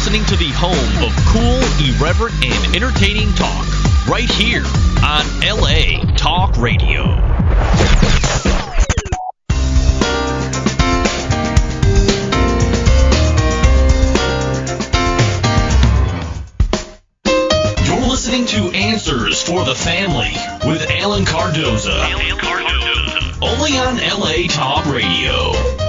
listening to the home of cool, irreverent, and entertaining talk right here on LA Talk Radio. You're listening to Answers for the Family with Alan Cardoza. Alan Cardoza. Only on LA Talk Radio.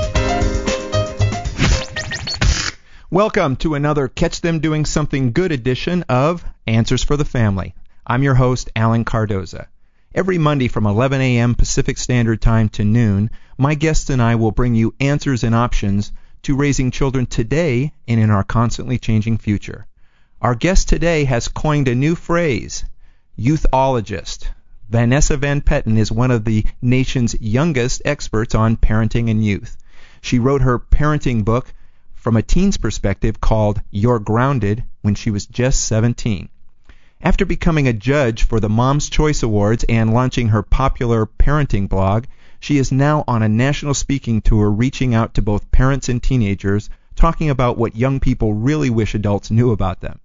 Welcome to another Catch Them Doing Something Good edition of Answers for the Family. I'm your host, Alan Cardoza. Every Monday from 11 a.m. Pacific Standard Time to noon, my guests and I will bring you answers and options to raising children today and in our constantly changing future. Our guest today has coined a new phrase, youthologist. Vanessa Van Petten is one of the nation's youngest experts on parenting and youth. She wrote her parenting book from a teen's perspective called You're Grounded when she was just 17. After becoming a judge for the Mom's Choice Awards and launching her popular parenting blog, she is now on a national speaking tour reaching out to both parents and teenagers, talking about what young people really wish adults knew about them.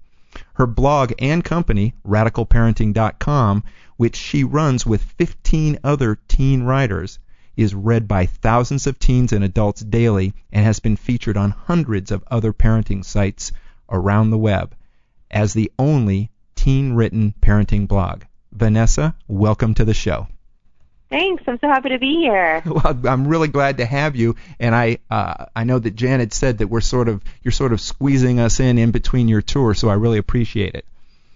Her blog and company, radicalparenting.com, which she runs with 15 other teen writers, is read by thousands of teens and adults daily and has been featured on hundreds of other parenting sites around the web as the only teen written parenting blog. Vanessa, welcome to the show. Thanks. I'm so happy to be here. Well, I'm really glad to have you, and I uh, I know that Janet said that we're sort of you're sort of squeezing us in in between your tour, so I really appreciate it.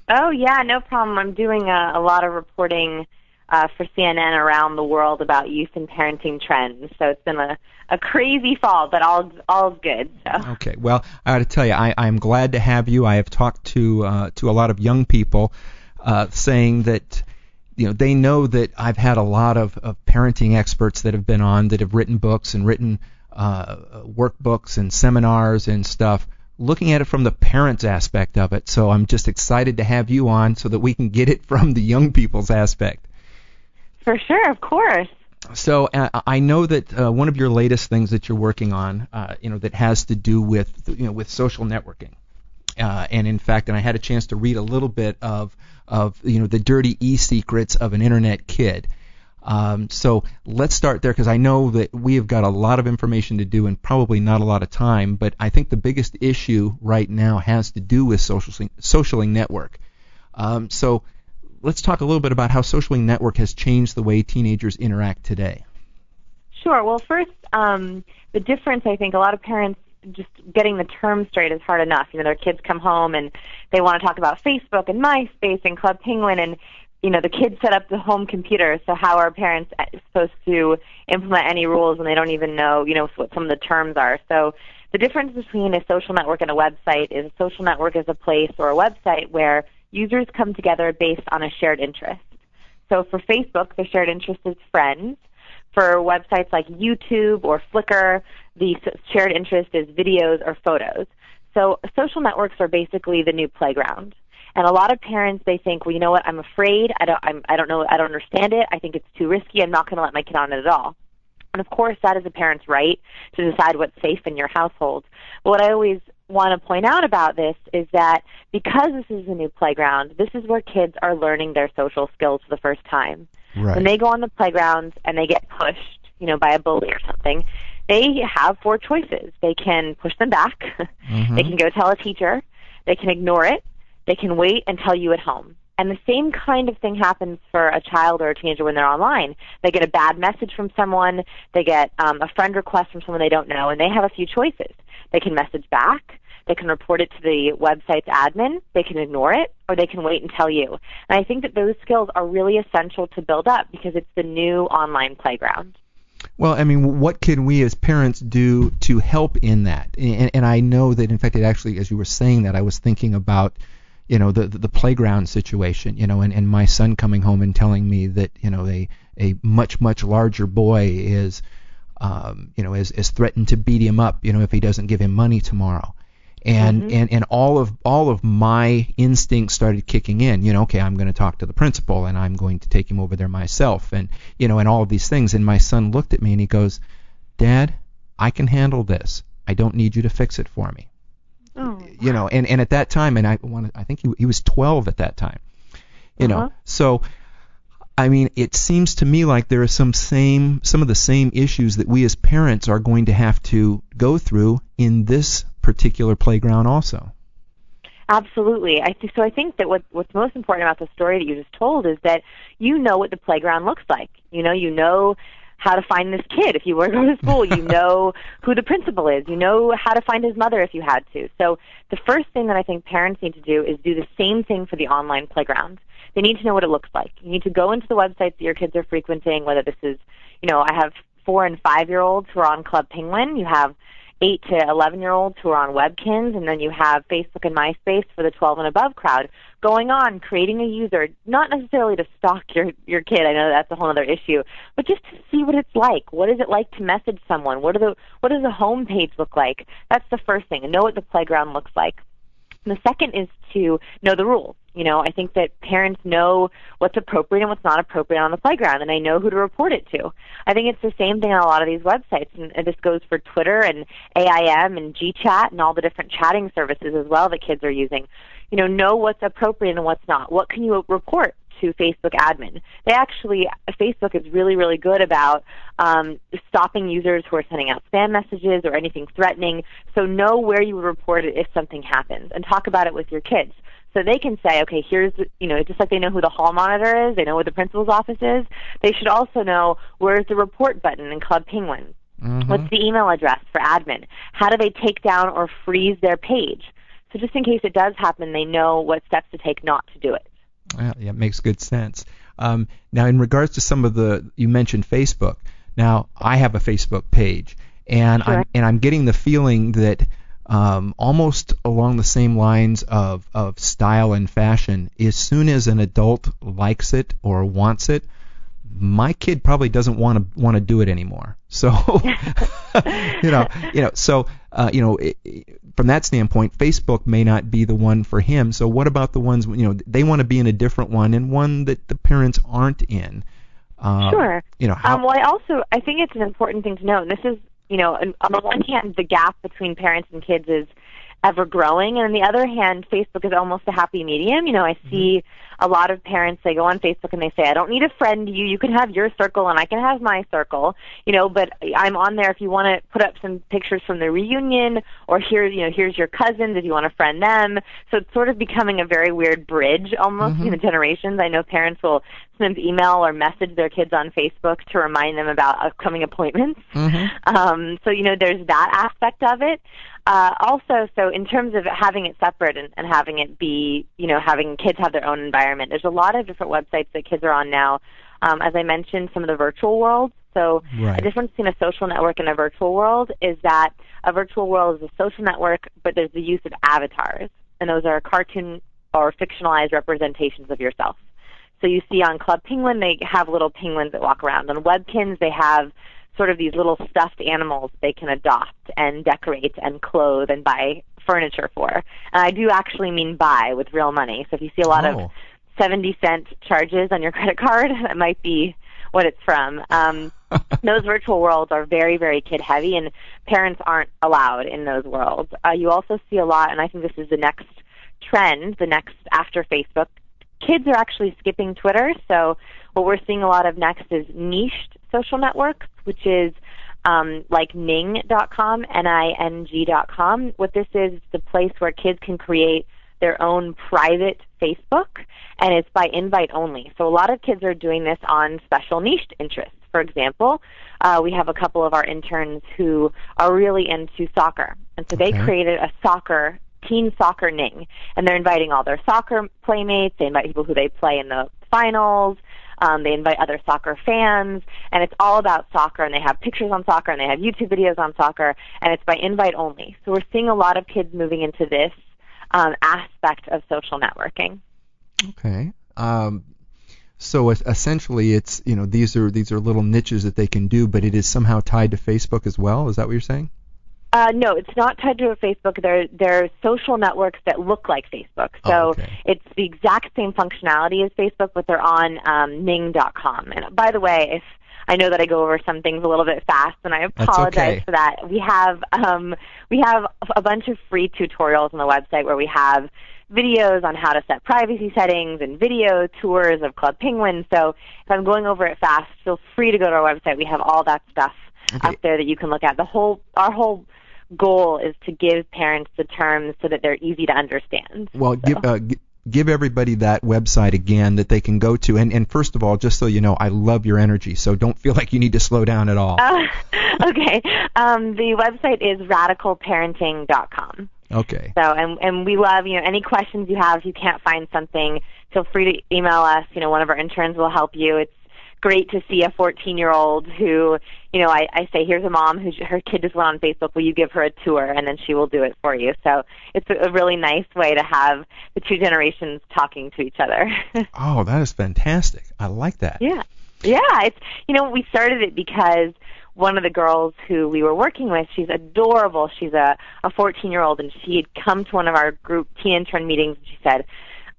Oh yeah, no problem. I'm doing a, a lot of reporting uh, for CNN around the world about youth and parenting trends. So it's been a, a crazy fall, but all all's good. So. Okay. Well, I got to tell you, I, I'm glad to have you. I have talked to uh, to a lot of young people uh, saying that you know they know that I've had a lot of, of parenting experts that have been on that have written books and written uh, workbooks and seminars and stuff looking at it from the parents aspect of it. So I'm just excited to have you on so that we can get it from the young people's aspect. For sure, of course. So uh, I know that uh, one of your latest things that you're working on, uh, you know, that has to do with you know with social networking. Uh, and in fact, and I had a chance to read a little bit of of you know the dirty e secrets of an internet kid. Um, so let's start there because I know that we have got a lot of information to do and probably not a lot of time. But I think the biggest issue right now has to do with social socialing network. Um, so let's talk a little bit about how socialing network has changed the way teenagers interact today. Sure. Well, first, um, the difference I think a lot of parents just getting the term straight is hard enough. You know, their kids come home and they want to talk about Facebook and MySpace and Club Penguin and you know, the kids set up the home computer, so how are parents supposed to implement any rules when they don't even know, you know, what some of the terms are? So the difference between a social network and a website is a social network is a place or a website where users come together based on a shared interest. So for Facebook, the shared interest is friends. For websites like YouTube or Flickr, the shared interest is videos or photos. So social networks are basically the new playground. And a lot of parents, they think, well, you know what? I'm afraid. I don't. I'm, I don't know. I don't understand it. I think it's too risky. I'm not going to let my kid on it at all. And of course, that is a parent's right to decide what's safe in your household. But what I always want to point out about this is that because this is a new playground, this is where kids are learning their social skills for the first time. Right. When they go on the playgrounds and they get pushed, you know, by a bully or something, they have four choices. They can push them back. Mm-hmm. They can go tell a teacher. They can ignore it. They can wait and tell you at home. And the same kind of thing happens for a child or a teenager when they're online. They get a bad message from someone, they get um, a friend request from someone they don't know, and they have a few choices. They can message back, they can report it to the website's admin, they can ignore it, or they can wait and tell you. And I think that those skills are really essential to build up because it's the new online playground. Well, I mean, what can we as parents do to help in that? And, and I know that, in fact, it actually, as you were saying that, I was thinking about you know the the playground situation you know and and my son coming home and telling me that you know a a much much larger boy is um you know is is threatened to beat him up you know if he doesn't give him money tomorrow and Mhm. and and all of all of my instincts started kicking in you know okay i'm going to talk to the principal and i'm going to take him over there myself and you know and all of these things and my son looked at me and he goes dad i can handle this i don't need you to fix it for me Oh, you know, and and at that time, and I want I think he he was 12 at that time, you Uh-huh. know, so. I mean, it seems to me like there are some same some of the same issues that we as parents are going to have to go through in this particular playground also. Absolutely. I th- so I think that what what's most important about the story that you just told is that you know what the playground looks like. You know, you know how to find this kid if you were to go to school. You know who the principal is. You know how to find his mother if you had to. So the first thing that I think parents need to do is do the same thing for the online playground. They need to know what it looks like. You need to go into the websites that your kids are frequenting, whether this is, you know, I have four and five year olds who are on Club Penguin. You have eight to eleven year olds who are on Webkinz, and then you have Facebook and MySpace for the twelve and above crowd. Going on, creating a user, not necessarily to stalk your your kid. I know that's a whole other issue, but just to see what it's like. What is it like to message someone? What are the what does the home page look like? That's the first thing, know what the playground looks like. The second is to know the rules. You know, I think that parents know what's appropriate and what's not appropriate on the playground, and they know who to report it to. I think it's the same thing on a lot of these websites, and, and this goes for Twitter and AIM and GChat and all the different chatting services as well that kids are using. You know, know what's appropriate and what's not. What can you report? to Facebook admin. They actually, Facebook is really, really good about um, stopping users who are sending out spam messages or anything threatening. So know where you would report it if something happens, and talk about it with your kids. So they can say, okay, here's, you know, just like they know who the hall monitor is, they know where the principal's office is. They should also know where's the report button in Club Penguin. Mhm. What's the email address for admin? How do they take down or freeze their page? So just in case it does happen, they know what steps to take not to do it. Yeah, yeah, it makes good sense. Um, now, in regards to some of the, you mentioned Facebook. Now, I have a Facebook page, and Sure. I'm and I'm getting the feeling that um, almost along the same lines of of style and fashion. As soon as an adult likes it or wants it, my kid probably doesn't want to want to do it anymore. So, you know, you know, so uh, you know, it, from that standpoint, Facebook may not be the one for him. So, what about the ones you know they want to be in a different one and one that the parents aren't in? Um, Sure. You know, how, Um, well, I also I think it's an important thing to note. This is, you know, on the one hand, the gap between parents and kids is ever growing, and on the other hand, Facebook is almost a happy medium. You know, I see a lot of parents they go on Facebook and they say, "I don't need to friend you. You can have your circle, and I can have my circle." You know, but I'm on there if you want to put up some pictures from the reunion, or here, you know, here's your cousins if you want to friend them. So it's sort of becoming a very weird bridge almost between the generations. I know parents will send email or message their kids on Facebook to remind them about upcoming appointments. Mhm. Um, so you know, there's that aspect of it. Uh, also, so in terms of having it separate and, and having it be, you know, having kids have their own environment, there's a lot of different websites that kids are on now. Um, as I mentioned, some of the virtual worlds. So Right. a difference between a social network and a virtual world is that a virtual world is a social network, but there's the use of avatars, and those are cartoon or fictionalized representations of yourself. So you see on Club Penguin, they have little penguins that walk around. On Webkinz, they have sort of these little stuffed animals they can adopt and decorate and clothe and buy furniture for. And I do actually mean buy with real money. So if you see a lot Oh. of 70 cent charges on your credit card, that might be what it's from. Um, those virtual worlds are very, very kid heavy, and parents aren't allowed in those worlds. Uh, you also see a lot, and I think this is the next trend, the next after Facebook. Kids are actually skipping Twitter, so what we're seeing a lot of next is niched social networks, which is um, like Ning.com, N-I-N-G.com. What this is, it's the place where kids can create their own private Facebook, and it's by invite only. So a lot of kids are doing this on special niche interests. For example, uh, we have a couple of our interns who are really into soccer, and so they Okay. created a soccer teen soccer ning, and they're inviting all their soccer playmates. They invite people who they play in the finals. Um, they invite other soccer fans, and it's all about soccer. And they have pictures on soccer, and they have YouTube videos on soccer, and it's by invite only. So we're seeing a lot of kids moving into this um, aspect of social networking. Okay. Um, so essentially, it's you know these are these are little niches that they can do, but it is somehow tied to Facebook as well. Is that what you're saying? Uh, no, it's not tied to a Facebook. They're they're social networks that look like Facebook. So Oh, okay. it's the exact same functionality as Facebook, but they're on um, Ning.com. And by the way, if I know that I go over some things a little bit fast, and I apologize okay. for that. We have um, we have a bunch of free tutorials on the website where we have videos on how to set privacy settings and video tours of Club Penguin. So if I'm going over it fast, feel free to go to our website. We have all that stuff Okay. up there that you can look at. The whole our whole goal is to give parents the terms so that they're easy to understand. Well, give uh, give everybody that website again that they can go to. And and first of all, just so you know, I love your energy, so don't feel like you need to slow down at all. Uh, okay. Um, the website is radicalparenting.com. okay. So, and and we love you know any questions you have. If you can't find something, feel free to email us. You know, one of our interns will help you. It's great to see a 14 year old who, you know, I, I say, here's a mom who her kid just went on Facebook. Will you give her a tour? And then she will do it for you. So it's a, really nice way to have the two generations talking to each other. Oh, that is fantastic. I like that. Yeah. Yeah, it's you know, we started it because one of the girls who we were working with, she's adorable. She's a a 14-year-old and she had come to one of our group teen intern meetings and she said,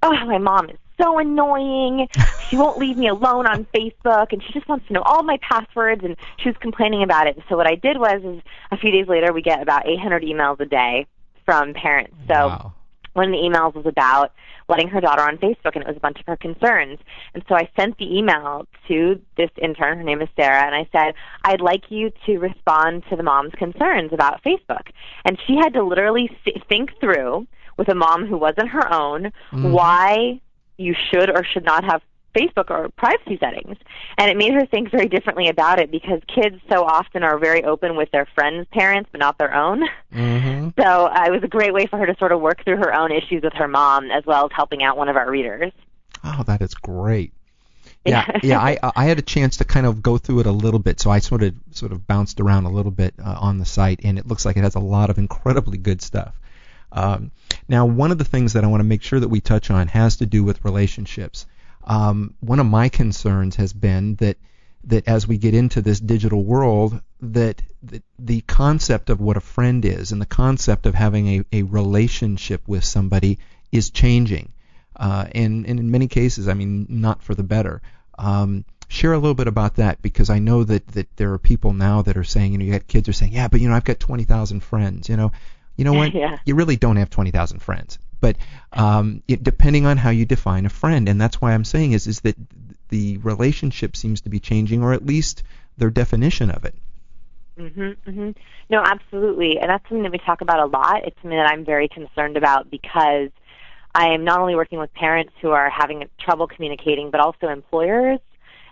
"Oh, my mom is so annoying. She won't leave me alone on Facebook and she just wants to know all my passwords and she was complaining about it." So what I did was is a few days later we get about 800 emails a day from parents. So wow. one of the emails was about letting her daughter on Facebook, and it was a bunch of her concerns. And so I sent the email to this intern, her name is Sarah, and I said, I'd like you to respond to the mom's concerns about Facebook. And she had to literally th- think through, with a mom who wasn't her own, Mhm. why you should or should not have Facebook or privacy settings. And it made her think very differently about it because kids so often are very open with their friends' parents, but not their own. hmm So uh, it was a great way for her to sort of work through her own issues with her mom, as well as helping out one of our readers. Oh, that is great. Yeah, Yeah. yeah. I I had a chance to kind of go through it a little bit, so I sort of sort of bounced around a little bit uh, on the site, and it looks like it has a lot of incredibly good stuff. Um, now, one of the things that I want to make sure that we touch on has to do with relationships. Um, one of my concerns has been that that as we get into this digital world, that, that the concept of what a friend is and the concept of having a, a relationship with somebody is changing. Uh, and, and in many cases, I mean, not for the better. Um, share a little bit about that because I know that, that there are people now that are saying, you know, you got kids are saying, yeah, but you know, I've got 20,000 friends. You know, you know what? Yeah. You really don't have 20,000 friends. But um, it, depending on how you define a friend, and that's why I'm saying is is that the relationship seems to be changing, or at least their definition of it. Mhm, mhm. No, absolutely, and that's something that we talk about a lot. It's something that I'm very concerned about because I am not only working with parents who are having trouble communicating, but also employers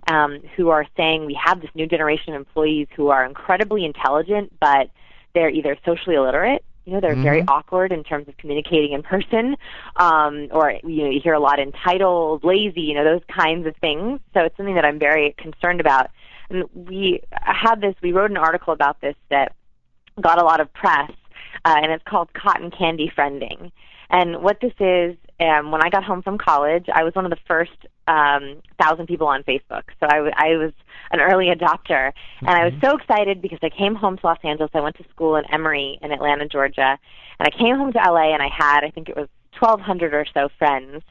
um, who are saying we have this new generation of employees who are incredibly intelligent, but they're either socially illiterate. You know, they're very Mhm. awkward in terms of communicating in person, um, or you know, you hear a lot entitled, lazy, you know, those kinds of things. So it's something that I'm very concerned about. And we had this. We wrote an article about this that got a lot of press, uh, and it's called Cotton Candy Friending. And what this is, um, when I got home from college, I was one of the first um, thousand people on Facebook. So I, w- I was an early adopter, and I was mm-hmm. so excited because I came home to Los Angeles. I went to school in Emory in Atlanta, Georgia, and I came home to LA, and I had, I think it was 1,200 or so friends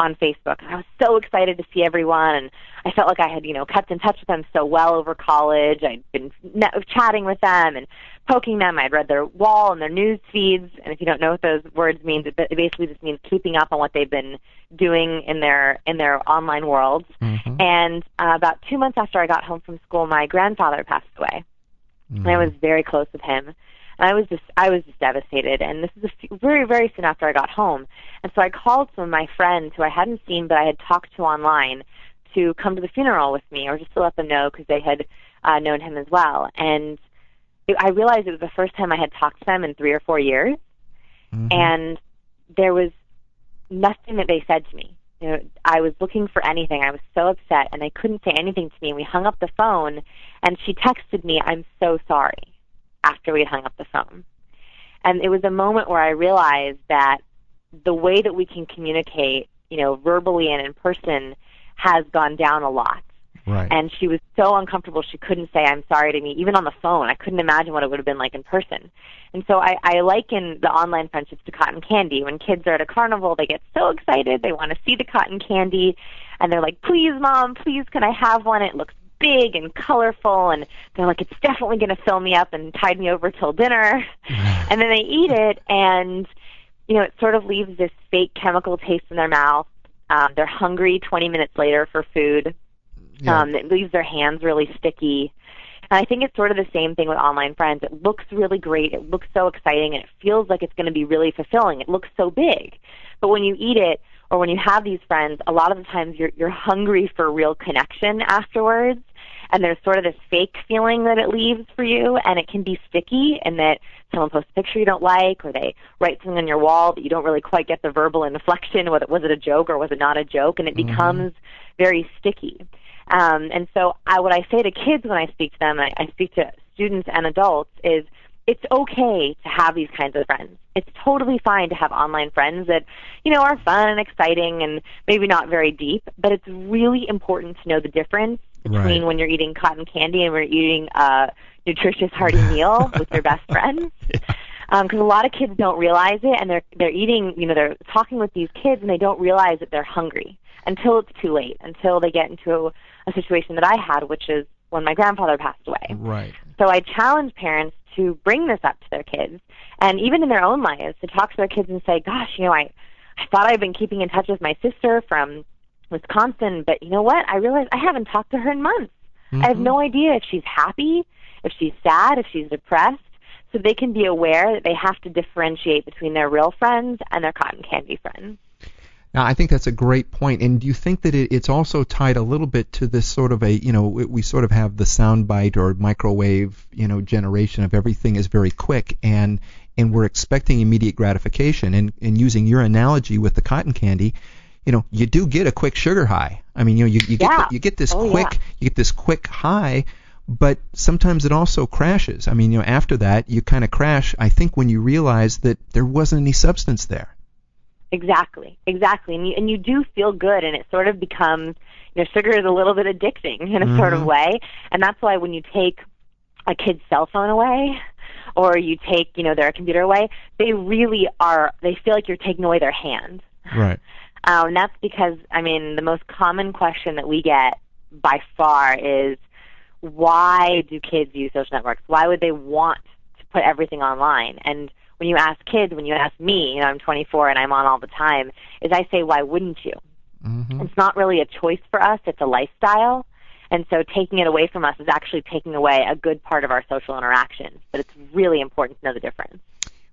on Facebook. And I was so excited to see everyone, and I felt like I had, you know, kept in touch with them so well over college. I'd been net- chatting with them and poking them. I'd read their wall and their news feeds, and if you don't know what those words mean, it it basically just means keeping up on what they've been doing in their in their online worlds. Mhm. And uh, about two months after I got home from school, my grandfather passed away and I was very close with him. And I was just I was just devastated. And this is a few, very very soon after I got home. And so I called some of my friends who I hadn't seen but I had talked to online to come to the funeral with me, or just to let them know because they had uh, known him as well. And it, I realized it was the first time I had talked to them in three or four years, Mhm. and there was nothing that they said to me. You know, I was looking for anything. I was so upset, and they couldn't say anything to me. And we hung up the phone, and she texted me, "I'm so sorry." After we had hung up the phone, and it was a moment where I realized that the way that we can communicate, you know, verbally and in person, has gone down a lot right. and she was so uncomfortable she couldn't say I'm sorry to me even on the phone. I couldn't imagine what it would have been like in person. And so I, I liken the online friendships to cotton candy. When kids are at a carnival, they get so excited, they want to see the cotton candy, and they're like, "Please, mom, please, can I have one?" It looks big and colorful, and they're like, it's definitely going to fill me up and tide me over till dinner. and then they eat it, and you know, it sort of leaves this fake chemical taste in their mouth. Um, they're hungry 20 minutes later for food. Yeah. Um, it leaves their hands really sticky. And I think it's sort of the same thing with online friends. It looks really great. It looks so exciting and it feels like it's going to be really fulfilling. It looks so big. But when you eat it or when you have these friends, a lot of the times you're, you're hungry for real connection afterwards. And there's sort of this fake feeling that it leaves for you and it can be sticky and that someone posts a picture you don't like or they write something on your wall that you don't really quite get the verbal inflection whether was it a joke or was it not a joke and it Mhm. becomes very sticky. Um, and so I, what I say to kids when I speak to them, I, I speak to students and adults, is it's okay to have these kinds of friends. It's totally fine to have online friends that, you know, are fun and exciting and maybe not very deep, but it's really important to know the difference between Right. when you're eating cotton candy and you're eating a nutritious, hearty meal with your best friends because um, a lot of kids don't realize it, and they're they're eating, you know, they're talking with these kids, and they don't realize that they're hungry until it's too late, until they get into a, a situation that I had, which is when my grandfather passed away. Right. So I challenge parents to bring this up to their kids, and even in their own lives, to talk to their kids and say, "Gosh, you know, I I thought I'd been keeping in touch with my sister from Wisconsin, but you know what? I realize I haven't talked to her in months. I have Mhm. no idea if she's happy, if she's sad, if she's depressed. So they can be aware that they have to differentiate between their real friends and their cotton candy friends. Now, I think that's a great point. And do you think that it, it's also tied a little bit to this sort of a, you know, we, we sort of have the soundbite or microwave, you know, generation of everything is very quick and and we're expecting immediate gratification. And and using your analogy with the cotton candy, you know, you do get a quick sugar high. I mean, you know, you, you get the, you get this Oh, quick yeah. you get this quick high, but sometimes it also crashes. I mean, you know, after that you kind of crash. I think when you realize that there wasn't any substance there. Exactly, exactly, and you and you do feel good, and it sort of becomes, you know, sugar is a little bit addicting in a sort of Mhm. way, and that's why when you take a kid's cell phone away, or you take, you know, their computer away, they really are. They feel like you're taking away their hand. Right. Um, and that's because, I mean, the most common question that we get by far is why do kids use social networks? Why would they want to put everything online? And when you ask kids, when you ask me, you know, I'm 24 and I'm on all the time, is I say, why wouldn't you? hmm It's not really a choice for us, it's a lifestyle. And so taking it away from us is actually taking away a good part of our social interactions. But it's really important to know the difference.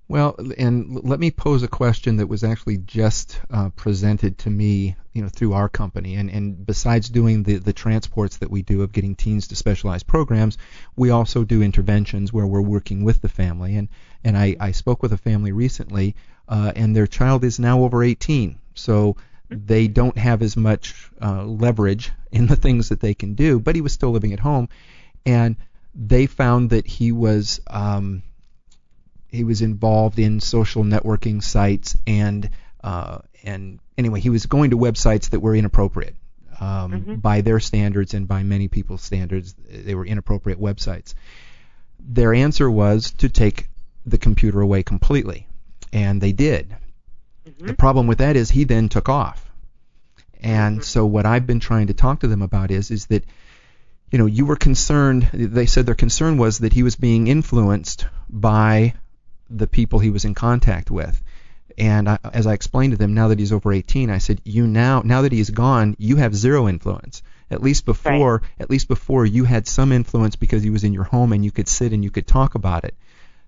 Well, and let me pose a question that was actually just uh, presented to me, you know, through our company. And, and besides doing the, the transports that we do of getting teens to specialized programs, we also do interventions where we're working with the family. And and I, I spoke with a family recently, uh, and their child is now over 18, so they don't have as much uh, leverage in the things that they can do. But he was still living at home, and they found that he was. Um, he was involved in social networking sites and uh, and anyway he was going to websites that were inappropriate um, Mhm. by their standards and by many people's standards they were inappropriate websites their answer was to take the computer away completely and they did the problem with that is he then took off and Mhm. so what I've been trying to talk to them about is is that you know you were concerned they said their concern was that he was being influenced by the people he was in contact with. And I, as I explained to them now that he's over 18 I said you now now that he's gone you have zero influence. At least before at least before you had some influence because he was in your home and you could sit and you could talk about it.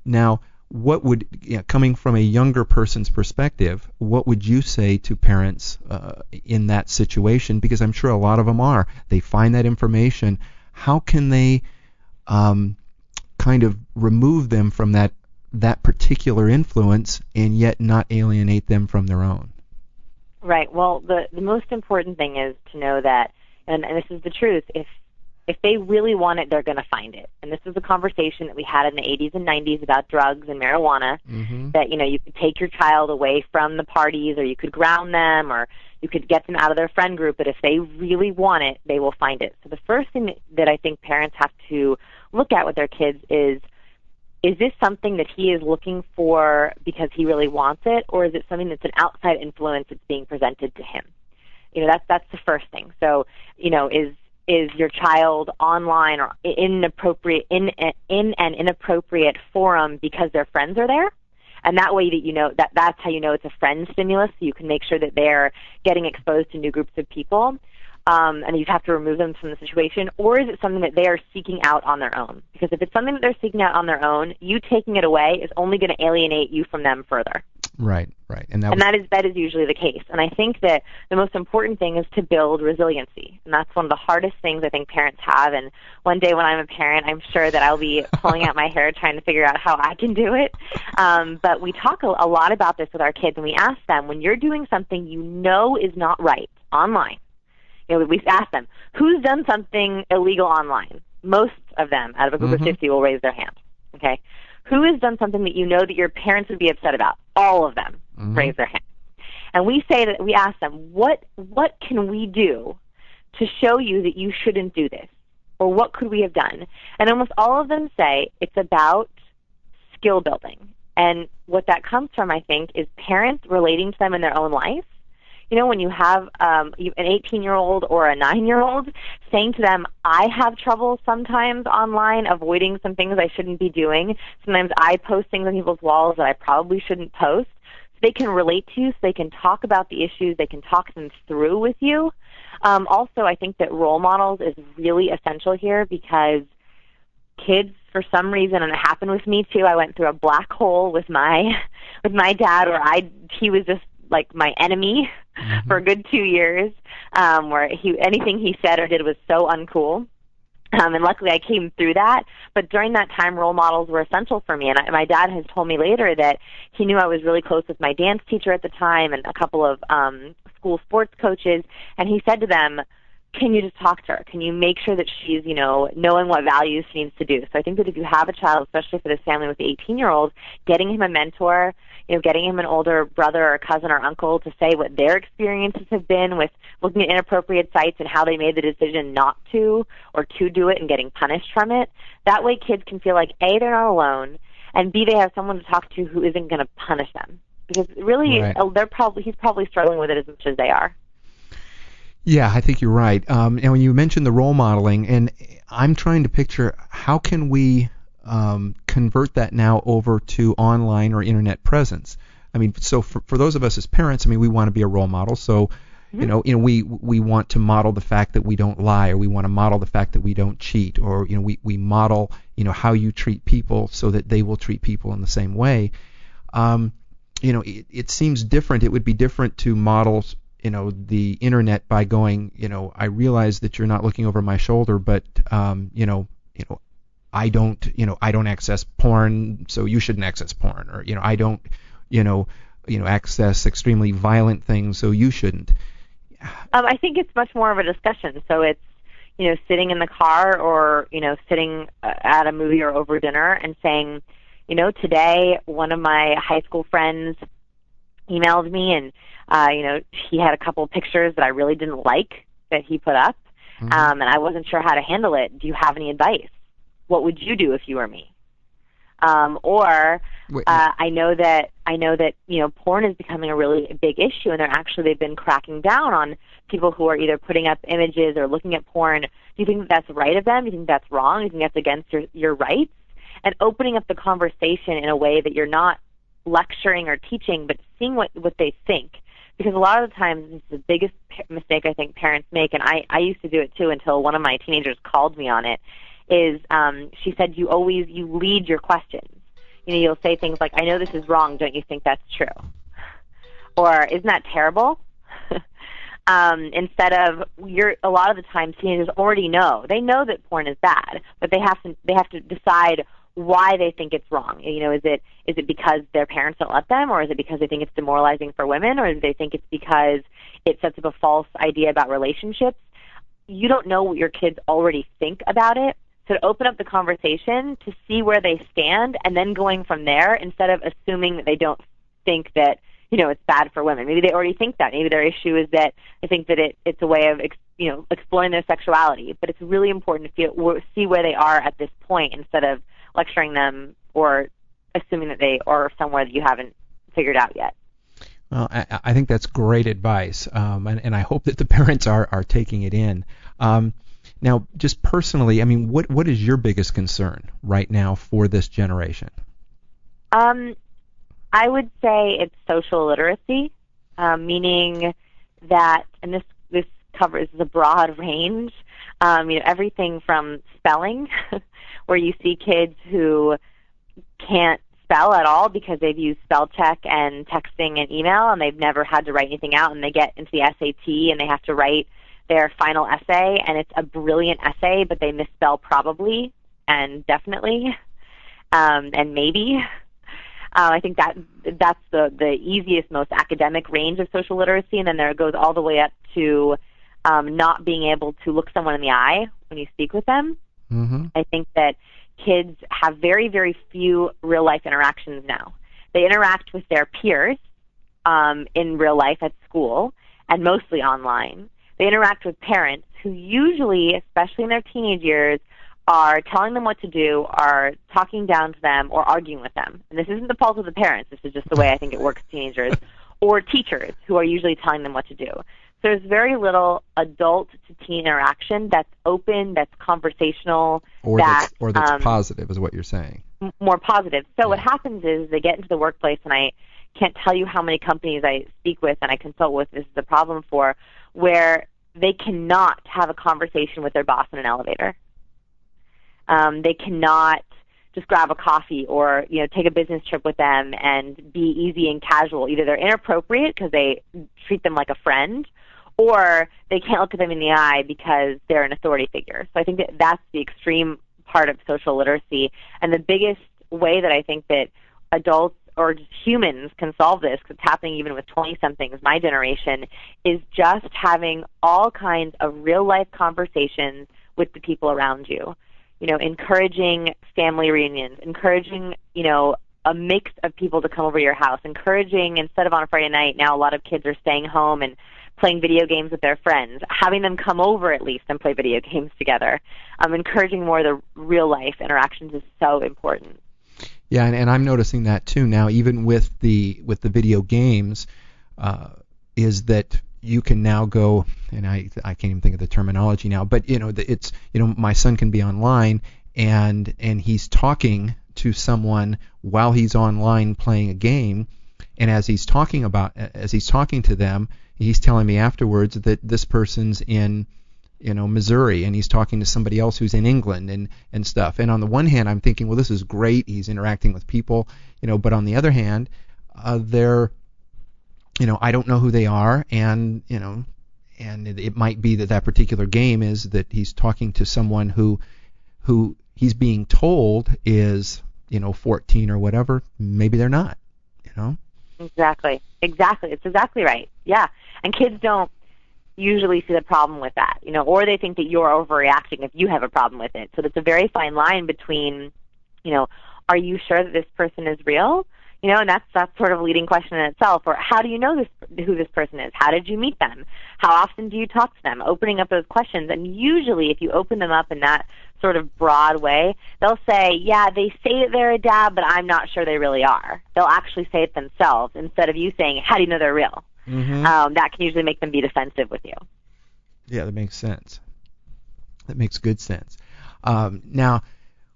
Now what would you know, coming from a younger person's perspective what would you say to parents uh, in that situation? Because i'm sure a lot of them are. They find that information. How can they um, kind of remove them from that that particular influence and yet not alienate them from their own Right. Well, the the most important thing is to know that, and, and this is the truth. If if they really want it, they're going to find it. And this is a conversation that we had in the 80s and 90s about drugs and marijuana. mm-hmm. That you know you could take your child away from the parties, or you could ground them, or you could get them out of their friend group. But if they really want it, they will find it. So the first thing that I think parents have to look at with their kids is is this something that he is looking for because he really wants it, or is it something that's an outside influence that's being presented to him? You know, that's that's the first thing. So, you know, is is your child online or inappropriate in in an inappropriate forum because their friends are there and that way that you know that that's how you know it's a friend stimulus so you can make sure that they're getting exposed to new groups of people um, and you have to remove them from the situation, or is it something that they are seeking out on their own? Because if it's something that they're seeking out on their own, you taking it away is only going to alienate you from them further. Right, right, and that, and that is that is usually the case. And I think that the most important thing is to build resiliency, and that's one of the hardest things I think parents have. And one day when I'm a parent, I'm sure that I'll be pulling out my hair trying to figure out how I can do it. Um, but we talk a, a lot about this with our kids, and we ask them when you're doing something you know is not right online you know, we ask them, who's done something illegal online? Most of them, out of a group mm-hmm. of 50, will raise their hand. Okay? Who has done something that you know that your parents would be upset about? All of them mm-hmm. raise their hand. And we say that we ask them, what what can we do to show you that you shouldn't do this? Or what could we have done? And almost all of them say it's about skill building. And what that comes from, I think, is parents relating to them in their own life you know, when you have um, an 18 year old or a 9 year old, saying to them, I have trouble sometimes online avoiding some things I shouldn't be doing. Sometimes I post things on people's walls that I probably shouldn't post. So they can relate to you, so they can talk about the issues, they can talk them through with you. Um, also, I think that role models is really essential here because kids for some reason and it happened with me too i went through a black hole with my with my dad where i he was just like my enemy mm-hmm. for a good two years, um, where he anything he said or did was so uncool. Um, and luckily I came through that. But during that time, role models were essential for me. And I, my dad has told me later that he knew I was really close with my dance teacher at the time and a couple of um, school sports coaches. And he said to them, can you just talk to her? Can you make sure that she's, you know, knowing what values she needs to do? So I think that if you have a child, especially for this family with the 18 year old, getting him a mentor, you know, getting him an older brother or cousin or uncle to say what their experiences have been with looking at inappropriate sites and how they made the decision not to or to do it and getting punished from it. That way kids can feel like A, they're not alone, and B, they have someone to talk to who isn't going to punish them. Because really, right. they're probably, he's probably struggling with it as much as they are. Yeah, I think you're right. Um, and when you mentioned the role modeling, and I'm trying to picture how can we um, convert that now over to online or internet presence. I mean, so for, for those of us as parents, I mean, we want to be a role model. So, mm-hmm. you know, you know, we we want to model the fact that we don't lie, or we want to model the fact that we don't cheat, or you know, we we model you know how you treat people so that they will treat people in the same way. Um, you know, it, it seems different. It would be different to model you know the internet by going you know I realize that you're not looking over my shoulder but um you know you know I don't you know I don't access porn so you shouldn't access porn or you know I don't you know you know access extremely violent things so you shouldn't um I think it's much more of a discussion so it's you know sitting in the car or you know sitting uh, at a movie or over dinner and saying you know today one of my high school friends emailed me and uh, you know, he had a couple of pictures that I really didn't like that he put up, mm-hmm. um, and I wasn't sure how to handle it. Do you have any advice? What would you do if you were me? Um, or Wait, uh, I know that I know that you know porn is becoming a really big issue, and they're actually they've been cracking down on people who are either putting up images or looking at porn. Do you think that that's right of them? Do you think that's wrong? Do you think that's against your your rights? And opening up the conversation in a way that you're not lecturing or teaching, but seeing what what they think because a lot of the times this is the biggest mistake I think parents make, and I I used to do it too until one of my teenagers called me on it. Is um, she said you always you lead your questions. You know, you'll say things like, "I know this is wrong. Don't you think that's true?" Or "Isn't that terrible?" um, instead of you're a lot of the times teenagers already know they know that porn is bad, but they have to they have to decide why they think it's wrong. You know, is it is it because their parents don't let them, or is it because they think it's demoralizing for women, or do they think it's because it sets up a false idea about relationships? You don't know what your kids already think about it. To open up the conversation to see where they stand, and then going from there instead of assuming that they don't think that you know it's bad for women. Maybe they already think that. Maybe their issue is that they think that it, it's a way of you know exploring their sexuality. But it's really important to feel, see where they are at this point instead of lecturing them or assuming that they are somewhere that you haven't figured out yet. Well, I, I think that's great advice, um, and, and I hope that the parents are are taking it in. Um, Now, just personally, I mean, what what is your biggest concern right now for this generation? Um, I would say it's social literacy, um, meaning that, and this this covers the broad range. Um, you know, everything from spelling, where you see kids who can't spell at all because they've used spell check and texting and email, and they've never had to write anything out, and they get into the SAT and they have to write their final essay, and it's a brilliant essay, but they misspell probably and definitely um, and maybe. Uh, I think that that's the the easiest, most academic range of social literacy, and then there goes all the way up to um, not being able to look someone in the eye when you speak with them. Mm-hmm. I think that kids have very, very few real life interactions now. They interact with their peers um, in real life at school and mostly online. They interact with parents who usually, especially in their teenage years, are telling them what to do, are talking down to them, or arguing with them. And this isn't the fault of the parents. This is just the way I think it works with teenagers. or teachers who are usually telling them what to do. So there's very little adult to teen interaction that's open, that's conversational, Or that, that's or that's um, positive, is what you're saying. m- more positive. So what happens is they get into the workplace, and I can't tell you how many companies I speak with and I consult with. This is the problem for where they cannot have a conversation with their boss in an elevator. Um, they cannot just grab a coffee or you know take a business trip with them and be easy and casual. Either they're inappropriate because they treat them like a friend, or they can't look at them in the eye because they're an authority figure. So I think that that's the extreme part of social literacy, and the biggest way that I think that adults or humans can solve this, because it's happening even with 20 somethings, my generation, is just having all kinds of real life conversations with the people around you. You know, encouraging family reunions, encouraging, you know, a mix of people to come over to your house, encouraging instead of on a Friday night, now a lot of kids are staying home and playing video games with their friends, having them come over at least and play video games together. Um, encouraging more of the real life interactions is so important. Yeah, and, and I'm noticing that too now, even with the with the video games, uh, is that you can now go, and I I can't even think of the terminology now, but you know, it's you know, my son can be online and and he's talking to someone while he's online playing a game, and as he's talking about as he's talking to them, he's telling me afterwards that this person's in you know Missouri and he's talking to somebody else who's in England and and stuff. And on the one hand, I'm thinking, well, this is great. He's interacting with people, you know. But on the other hand, uh, they're, you know, I don't know who they are, and you know, and it, it might be that that particular game is that he's talking to someone who, who he's being told is, you know, 14 or whatever. Maybe they're not, you know. Exactly. Exactly. It's exactly right. Yeah. And kids don't usually see the problem with that, you know, or they think that you're overreacting if you have a problem with it. So it's a very fine line between, you know, are you sure that this person is real? You know, and that's that's sort of a leading question in itself. Or how do you know this who this person is? How did you meet them? How often do you talk to them? Opening up those questions, and usually, if you open them up in that sort of broad way, they'll say, "Yeah, they say that they're a dad, but I'm not sure they really are." They'll actually say it themselves instead of you saying, "How do you know they're real?" Mm-hmm. Um, that can usually make them be defensive with you. Yeah, that makes sense. That makes good sense. Um, now,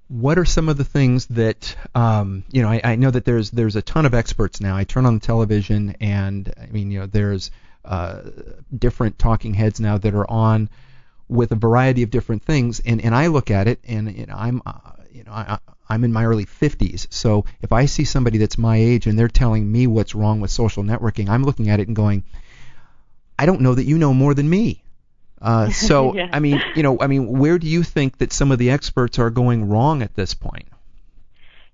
what are some of the things that um, you know? I, I know that there's there's a ton of experts now. I turn on the television, and I mean, you know, there's uh, different talking heads now that are on with a variety of different things, and and I look at it, and you know, I'm uh, you know, I, I'm in my early 50s, so if I see somebody that's my age and they're telling me what's wrong with social networking, I'm looking at it and going, I don't know that you know more than me. Uh, so Yeah. I mean, you know, I mean, where do you think that some of the experts are going wrong at this point?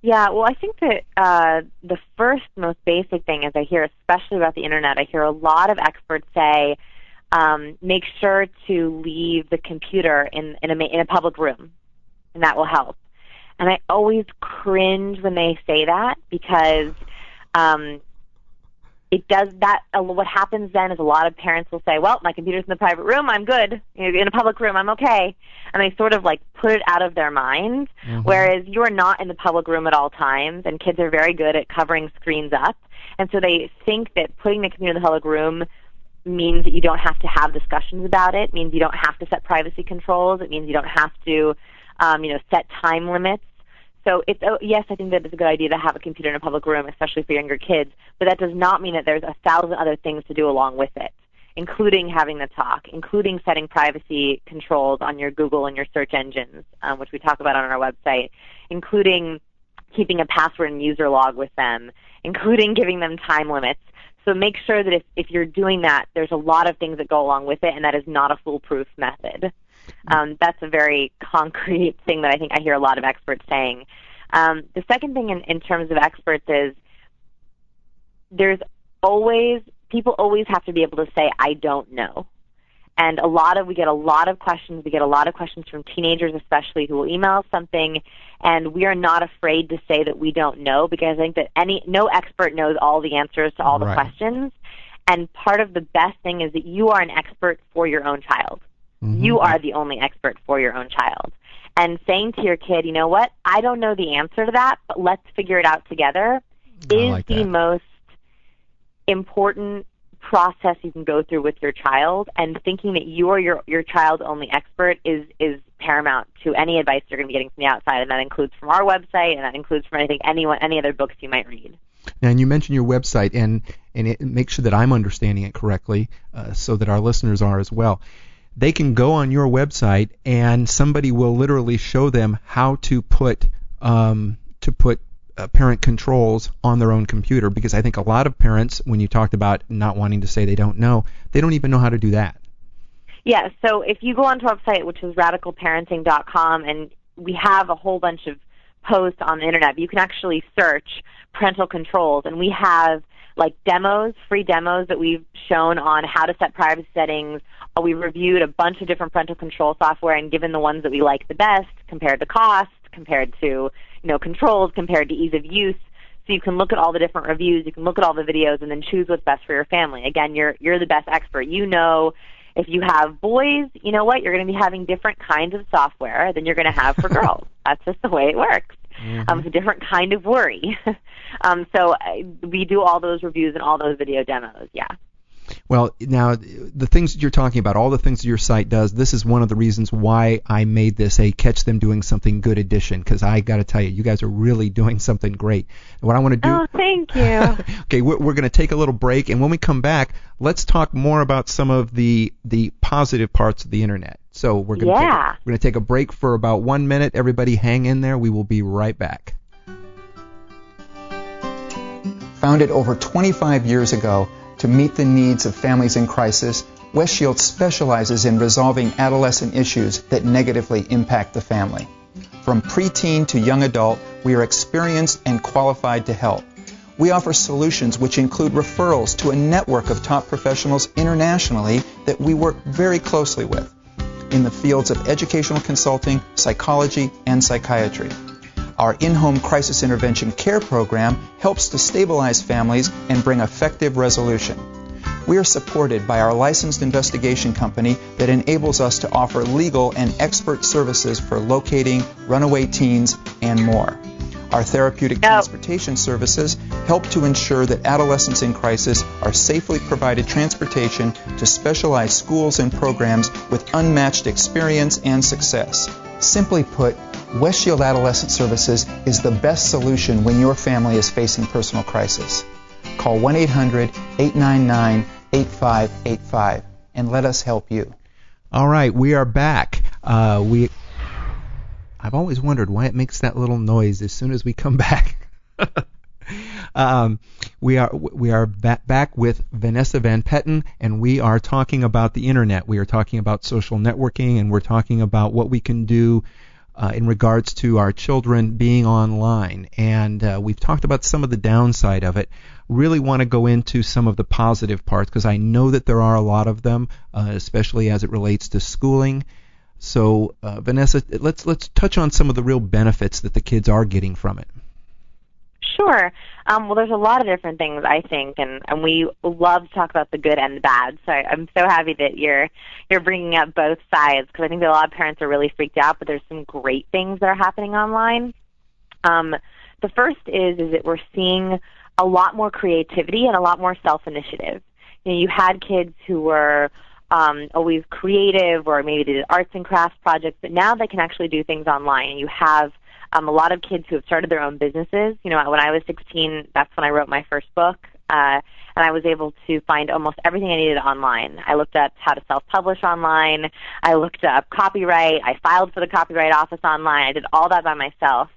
Yeah, well, I think that uh, the first most basic thing is I hear, especially about the internet, I hear a lot of experts say, um, make sure to leave the computer in in a ma- in a public room, and that will help. And I always cringe when they say that because um, it does that. What happens then is a lot of parents will say, "Well, my computer's in the private room. I'm good. In a public room, I'm okay," and they sort of like put it out of their mind. Mhm. Whereas you are not in the public room at all times, and kids are very good at covering screens up, and so they think that putting the computer in the public room means that you don't have to have discussions about it. Means you don't have to set privacy controls. It means you don't have to, um, you know, set time limits. So it's oh, yes, I think that it's a good idea to have a computer in a public room, especially for younger kids. But that does not mean that there's a thousand other things to do along with it, including having the talk, including setting privacy controls on your Google and your search engines, um, which we talk about on our website, including keeping a password and user log with them, including giving them time limits. So make sure that if, if you're doing that, there's a lot of things that go along with it, and that is not a foolproof method. Um, that's a very concrete thing that I think I hear a lot of experts saying. Um, the second thing in, in terms of experts is there's always people always have to be able to say I don't know. And a lot of we get a lot of questions. We get a lot of questions from teenagers, especially who will email something, and we are not afraid to say that we don't know because I think that any no expert knows all the answers to all the Right. questions. And part of the best thing is that you are an expert for your own child. Mhm. You are the only expert for your own child. And saying to your kid, you know what, I don't know the answer to that, but let's figure it out together I is like the most important process you can go through with your child and thinking that you are your your child's only expert is is paramount to any advice you're going to be getting from the outside and that includes from our website and that includes from anything anyone any other books you might read Now, and you mentioned your website, and and it, make sure that I'm understanding it correctly, uh, so that our listeners are as well. They can go on your website, and somebody will literally show them how to put um, to put uh, parent controls on their own computer. Because I think a lot of parents, when you talked about not wanting to say they don't know, they don't even know how to do that. Yeah, so if you go onto our website, which is radicalparenting.com, and we have a whole bunch of posts on the internet, you can actually search parental controls, and we have like demos, free demos that we've shown on how to set privacy settings. Uh, We've reviewed a bunch of different parental control software and given the ones that we like the best compared to cost, compared to you know controls, compared to ease of use. So you can look at all the different reviews, you can look at all the videos, and then choose what's best for your family. Again, you're you're the best expert. You know if you have boys, you know what? You're going to be having different kinds of software than you're going to have for girls. That's just the way it works. Um, it's a different kind of worry. um, so uh, we do all those reviews and all those video demos. Yeah. Well, now the things that you're talking about, all the things that your site does, this is one of the reasons why I made this a catch them doing something good edition because I got to tell you, you guys are really doing something great. And what I want to do Oh, thank you. okay, we're, we're going to take a little break, and when we come back, let's talk more about some of the the positive parts of the internet. So we're going to Yeah. take, we're going to take a break for about one minute. Everybody, hang in there. We will be right back. Founded over 25 years ago to meet the needs of families in crisis, West Shield specializes in resolving adolescent issues that negatively impact the family. From preteen to young adult, we are experienced and qualified to help. We offer solutions which include referrals to a network of top professionals internationally that we work very closely with in the fields of educational consulting, psychology, and psychiatry. Our in-home crisis intervention care program helps to stabilize families and bring effective resolution. We are supported by our licensed investigation company that enables us to offer legal and expert services for locating runaway teens and more. Our therapeutic transportation services help to ensure that adolescents in crisis are safely provided transportation to specialized schools and programs with unmatched experience and success. Simply put, West Shield Adolescent Services is the best solution when your family is facing personal crisis. Call 1 800 899 8585 and let us help you. All right, we are back. Uh, we I've always wondered why it makes that little noise as soon as we come back. um, we are we are ba- back with Vanessa Van Petten, and we are talking about the internet. We are talking about social networking, and we're talking about what we can do uh, in regards to our children being online. And uh, we've talked about some of the downside of it. Really want to go into some of the positive parts because I know that there are a lot of them, uh, especially as it relates to schooling. So, uh, Vanessa, let's let's touch on some of the real benefits that the kids are getting from it. Sure. Um, well, there's a lot of different things I think, and, and we love to talk about the good and the bad. So I, I'm so happy that you're you're bringing up both sides because I think that a lot of parents are really freaked out, but there's some great things that are happening online. Um, the first is is that we're seeing a lot more creativity and a lot more self initiative. you know, you had kids who were um, always creative or maybe they did arts and crafts projects, but now they can actually do things online. You have um, a lot of kids who have started their own businesses. You know, when I was 16, that's when I wrote my first book, uh, and I was able to find almost everything I needed online. I looked up how to self-publish online. I looked up copyright. I filed for the copyright office online. I did all that by myself.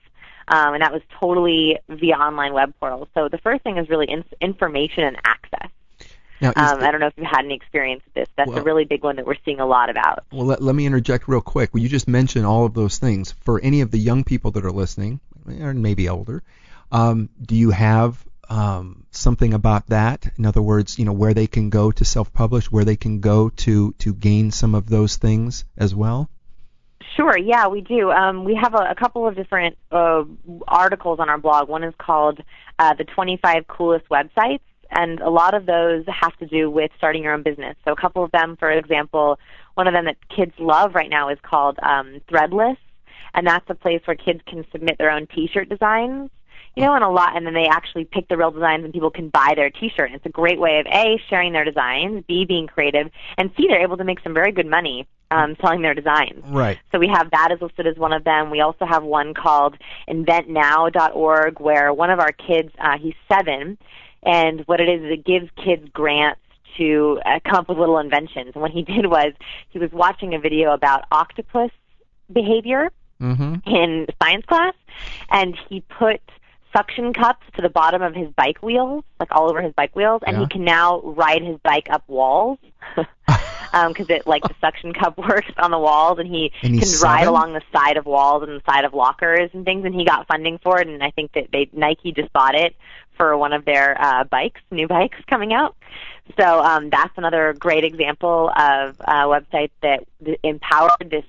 Um, and that was totally via online web portals. So the first thing is really in- information and access. Now, Um, the, I don't know if you've had any experience with this. That's Well- a really big one that we're seeing a lot about. well, let, let me interject real quick. Well, you just mentioned all of those things. For any of the young people that are listening, or maybe older, um, do you have um, something about that? In other words, you know, where they can go to self-publish, where they can go to to gain some of those things as well. Sure, yeah, we do. Um, we have a, a couple of different uh, articles on our blog. One is called uh, The 25 Coolest Websites, and a lot of those have to do with starting your own business. So a couple of them, for example, one of them that kids love right now is called um, Threadless, and that's a place where kids can submit their own T-shirt designs. You know, and a lot, and then they actually pick the real designs, and people can buy their T-shirt. And it's a great way of a sharing their designs, b being creative, and c they're able to make some very good money um, selling their designs. Right. So we have that as listed as one of them. We also have one called inventnow.org where one of our kids, uh, he's seven, and what it is is it gives kids grants to uh, come up with little inventions. And what he did was he was watching a video about octopus behavior Mm-hmm. in science class, and he put suction cups to the bottom of his bike wheels, like all over his bike wheels, and Yeah. he can now ride his bike up walls. because it like the suction cup works on the walls, and he And can ride seven? along the side of walls and the side of lockers and things. And he got funding for it, and I think that they Nike just bought it for one of their uh, bikes, new bikes coming out. So um, that's another great example of a website that empowered this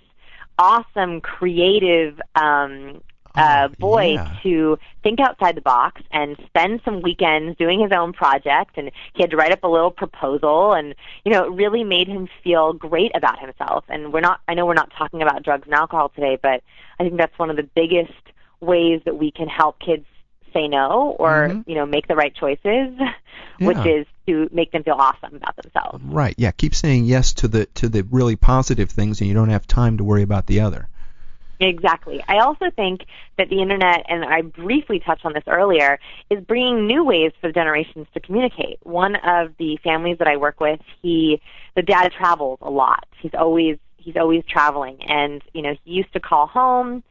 awesome, creative um, uh, Oh, boy yeah. to think outside the box and spend some weekends doing his own project. And he had to write up a little proposal, and you know, it really made him feel great about himself. And we're not, I know we're not talking about drugs and alcohol today, but I think that's one of the biggest ways that we can help kids say no or Mhm. you know make the right choices, which is to make them feel awesome about themselves. Right. Yeah. Keep saying yes to the to the really positive things, and you don't have time to worry about the other. Exactly. I also think that the internet, and I briefly touched on this earlier, is bringing new ways for the generations to communicate. One of the families that I work with, he, the dad travels a lot. He's always, he's always traveling, and you know, he used to call home,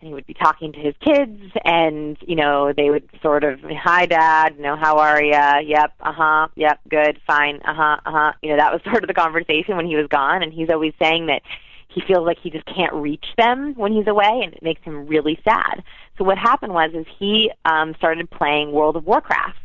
and he would be talking to his kids, and you know, they would sort of, "Hi, Dad. You know, how are ya? Yep. Uh huh. Yep. Good. Fine. Uh huh. Uh huh." You know, that was sort of the conversation when he was gone, and he's always saying that he feels like he just can't reach them when he's away and it makes him really sad. So what happened was is he um started playing World of Warcraft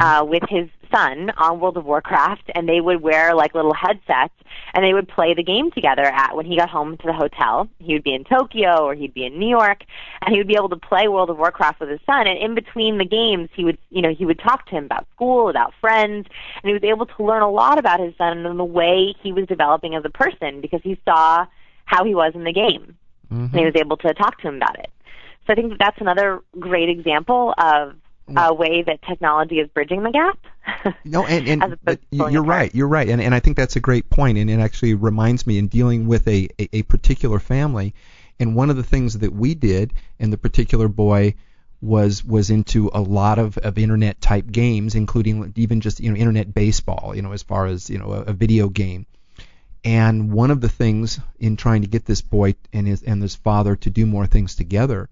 uh with his son on World of Warcraft and they would wear like little headsets and they would play the game together at when he got home to the hotel. He would be in Tokyo or he'd be in New York and he would be able to play World of Warcraft with his son and in between the games he would you know he would talk to him about school, about friends and he was able to learn a lot about his son and the way he was developing as a person because he saw how he was in the game Mhm. and he was able to talk to him about it. So I think that that's another great example of a mm. way that technology is bridging the gap. No, and, and but you're right. You're right, and and I think that's a great point, and it actually reminds me in dealing with a, a a particular family, and one of the things that we did, and the particular boy was was into a lot of, of internet type games, including even just you know internet baseball, you know, as far as you know a, a video game. And one of the things in trying to get this boy and his and his father to do more things together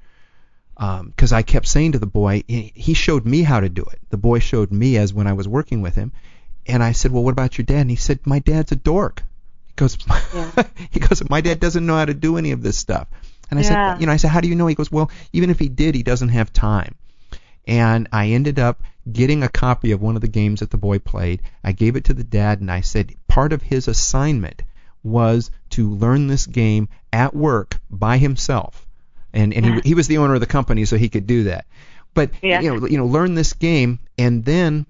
Um, because I kept saying to the boy, he he showed me how to do it. The boy showed me as when I was working with him, and I said, well, what about your dad? And he said, my dad's a dork. He goes, Yeah. he goes, my dad doesn't know how to do any of this stuff. And I Yeah. said, you know, I said, how do you know? He goes, well, even if he did, he doesn't have time. And I ended up getting a copy of one of the games that the boy played. I gave it to the dad, and I said, part of his assignment was to learn this game at work by himself and and he, he was the owner of the company, so he could do that. But Yeah. you know, you know, learn this game, and then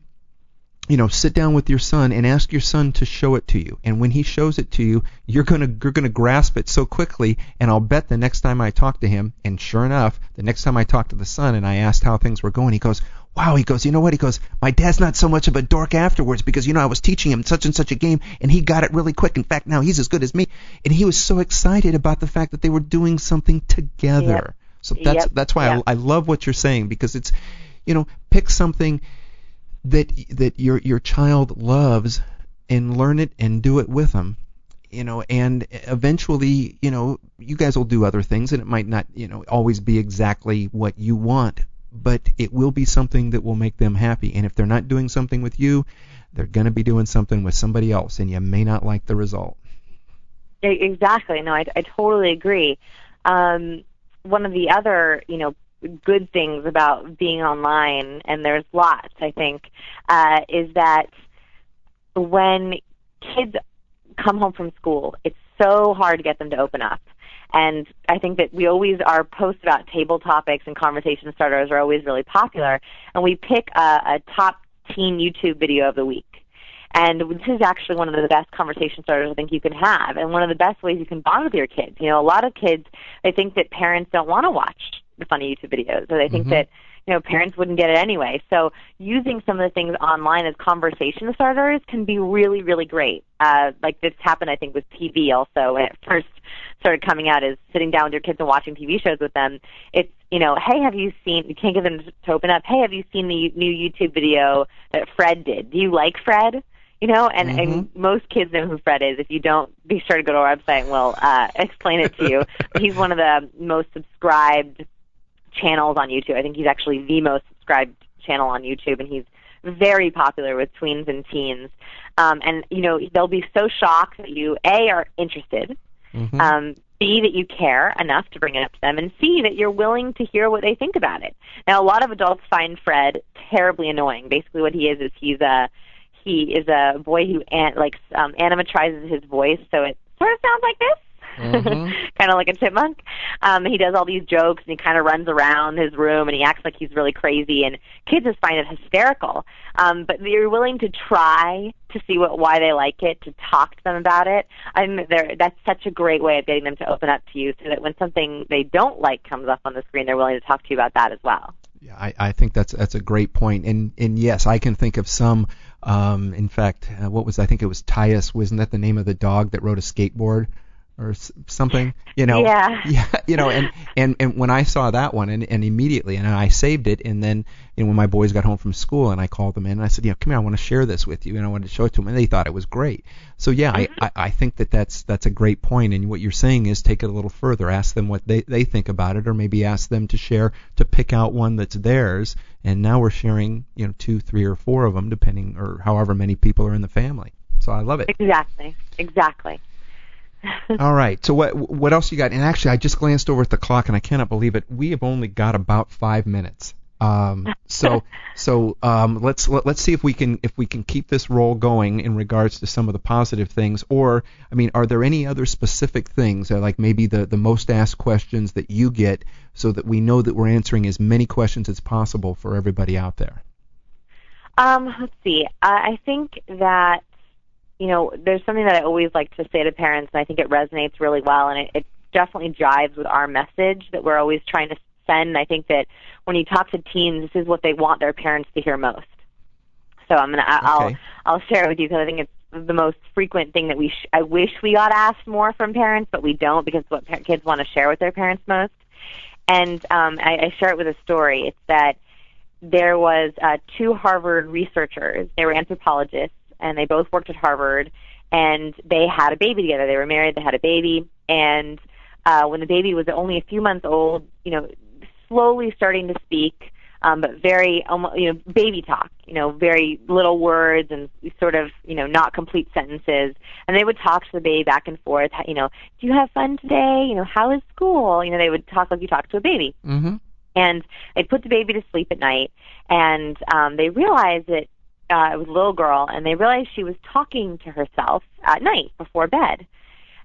you know, sit down with your son and ask your son to show it to you. And when he shows it to you, you're gonna you're gonna grasp it so quickly. And I'll bet the next time I talk to him, and sure enough, the next time I talked to the son and I asked how things were going, he goes, wow, he goes, you know what? He goes, my dad's not so much of a dork afterwards because, you know, I was teaching him such and such a game and he got it really quick. In fact, now he's as good as me. And he was so excited about the fact that they were doing something together. Yep. So that's, Yep. that's why Yep. I, I love what you're saying because it's, you know, pick something that, that your, your child loves and learn it and do it with them. You know, and eventually, you know, you guys will do other things and it might not, you know, always be exactly what you want, but it will be something that will make them happy. And if they're not doing something with you, they're going to be doing something with somebody else, and you may not like the result. Exactly. No, I, I totally agree. Um, one of the other, you know, good things about being online, and there's lots, I think, uh, is that when kids come home from school, it's so hard to get them to open up. And I think that we always, our posts about table topics and conversation starters are always really popular. And we pick a, a top teen YouTube video of the week. And this is actually one of the best conversation starters I think you can have, and one of the best ways you can bond with your kids. You know, a lot of kids they think that parents don't want to watch the funny YouTube videos, or they think Mhm. that you know parents wouldn't get it anyway. So using some of the things online as conversation starters can be really, really great. Uh, like this happened, I think, with TV also when it first started coming out. Is sitting down with your kids and watching TV shows with them. It's you know, hey, have you seen? You can't get them to open up. Hey, have you seen the new YouTube video that Fred did? Do you like Fred? you know, and, and most kids know who Fred is. If you don't, be sure to go to our website and we'll uh, explain it to you. he's one of the most subscribed channels on YouTube. I think he's actually the most subscribed channel on YouTube, and he's very popular with tweens and teens. Um, and you know, they'll be so shocked that you a are interested, Mhm. um, B, that you care enough to bring it up to them, and C, that you're willing to hear what they think about it. Now, a lot of adults find Fred terribly annoying. Basically, what he is is he's a he is a boy who an, like um, animatrizes his voice, so it sort of sounds like this. Mhm. kind of like a chipmunk. Um, he does all these jokes and he kind of runs around his room and he acts like he's really crazy and kids just find it hysterical. Um, but you're willing to try to see what why they like it, to talk to them about it. I mean, there that's such a great way of getting them to open up to you, so that when something they don't like comes up on the screen, they're willing to talk to you about that as well. Yeah, I, I think that's that's a great point, and and yes, I can think of some. Um, in fact, uh, what was I think it was Tyus? Wasn't that the name of the dog that rode a skateboard or something? You know. Yeah. Yeah. You know, and and and when I saw that one, and and immediately, and I saved it, and then you know when my boys got home from school, and I called them in, and I said, you know, come here, I want to share this with you, and I wanted to show it to them, and they thought it was great. So yeah, I, mm-hmm. I I think that that's that's a great point, and what you're saying is take it a little further, ask them what they they think about it, or maybe ask them to share to pick out one that's theirs, and now we're sharing you know two, three, or four of them, depending or however many people are in the family. So I love it. Exactly. Exactly. All right. So what what else you got? And actually, I just glanced over at the clock, and I cannot believe it. We have only got about five minutes. Um, so so um, let's let, let's see if we can if we can keep this roll going in regards to some of the positive things. Or I mean, are there any other specific things, like maybe the the most asked questions that you get, so that we know that we're answering as many questions as possible for everybody out there? Um, let's see. I I think that you know there's something that I always like to say to parents, and I think it resonates really well, and it, it definitely jives with our message that we're always trying to send. I think that when you talk to teens, this is what they want their parents to hear most. So I'm gonna I- I'll Okay. I'll share it with you because I think it's the most frequent thing that we sh- I wish we got asked more from parents, but we don't because it's what par- kids want to share with their parents most. And um, I, I share it with a story. It's that there was uh, two Harvard researchers. They were anthropologists, and they both worked at Harvard. And they had a baby together. They were married. They had a baby. And uh, when the baby was only a few months old, you know, slowly starting to speak, um, but very, almo- you know, baby talk. You know, very little words and sort of, you know, not complete sentences. And they would talk to the baby back and forth. You know, do you have fun today? You know, how is school? You know, they would talk like you talk to a baby Mm-hmm. and they put the baby to sleep at night and um they realized that uh it was a little girl and they realized she was talking to herself at night before bed.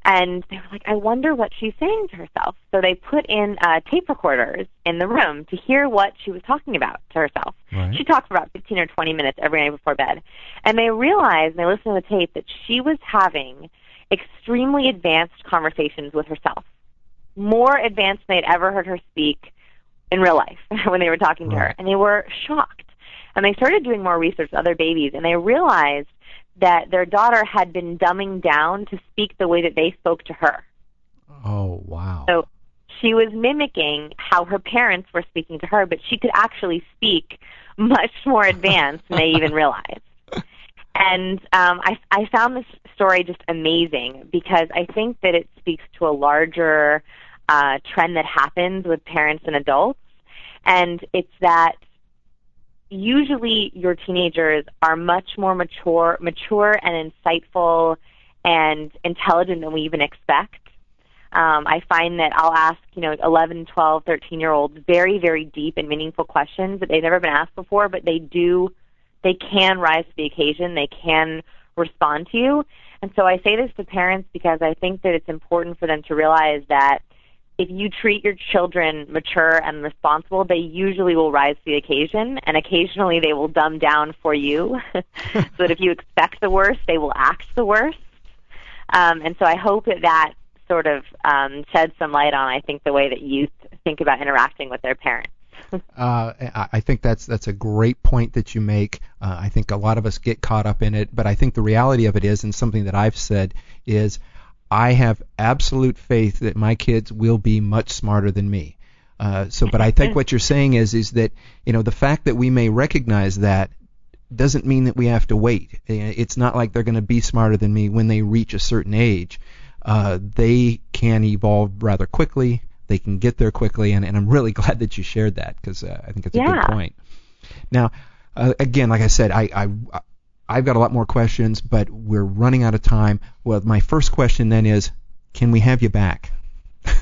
And they were like i wonder what she's saying to herself. So they put in uh tape recorders in the room to hear what she was talking about to herself. Right. she talked for about 15 or 20 minutes every night before bed. And they realized and they listened to the tape that she was having extremely advanced conversations with herself. More advanced than they'd ever heard her speak in real life when they were talking to her, and they were shocked. And they started doing more research with other babies, and they realized that their daughter had been dumbing down to speak the way that they spoke to her. Oh, wow. So she was mimicking how her parents were speaking to her, but she could actually speak much more advanced than they even realized. And um, I, I found this story just amazing because I think that it speaks to a larger uh, trend that happens with parents and adults, and it's that usually your teenagers are much more mature, mature and insightful and intelligent than we even expect. Um, I find that I'll ask, you know, 11, 12, 13 year olds very, very deep and meaningful questions that they've never been asked before, but they do they can rise to the occasion. They can respond to you. And so I say this to parents because I think that it's important for them to realize that if you treat your children mature and responsible, they usually will rise to the occasion, and occasionally they will dumb down for you. so that if you expect the worst, they will act the worst. Um, and so I hope that that sort of um, sheds some light on, I think, the way that youth think about interacting with their parents. Uh, I think that's that's a great point that you make. Uh, I think a lot of us get caught up in it, but I think the reality of it is, and something that I've said is, I have absolute faith that my kids will be much smarter than me. Uh, so, but I think what you're saying is is that you know the fact that we may recognize that doesn't mean that we have to wait. It's not like they're going to be smarter than me when they reach a certain age. Uh, they can evolve rather quickly they can get there quickly. And, and I'm really glad that you shared that because uh, I think it's a good point. Now, uh, again, like I said, I, I I've got a lot more questions, but we're running out of time. Well, my first question then is, can we have you back?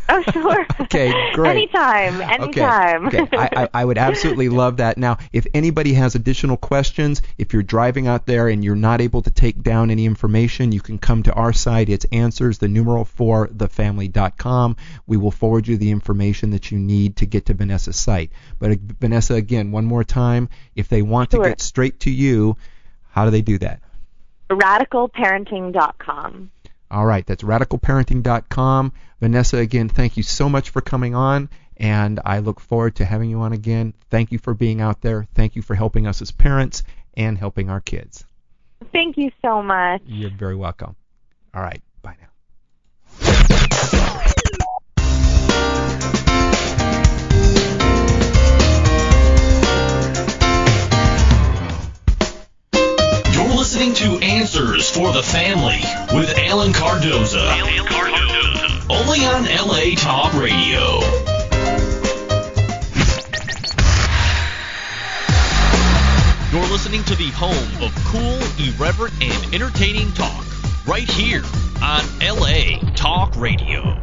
Oh, sure. okay, great. Anytime, anytime. Okay, okay. I, I, I, would absolutely love that. Now, if anybody has additional questions, if you're driving out there and you're not able to take down any information, you can come to our site. It's answers, the numeral for thefamily.com. We will forward you the information that you need to get to Vanessa's site. But uh, Vanessa, again, one more time, if they want sure. to get straight to you, how do they do that? Radicalparenting.com. All right, that's radicalparenting.com. Vanessa, again, thank you so much for coming on, and I look forward to having you on again. Thank you for being out there. Thank you for helping us as parents and helping our kids. Thank you so much. You're very welcome. All right, bye now. Listening to Answers for the Family with Alan Cardoza. Alan Cardoza. Only on LA Talk Radio. You're listening to the home of cool, irreverent, and entertaining talk right here on LA Talk Radio.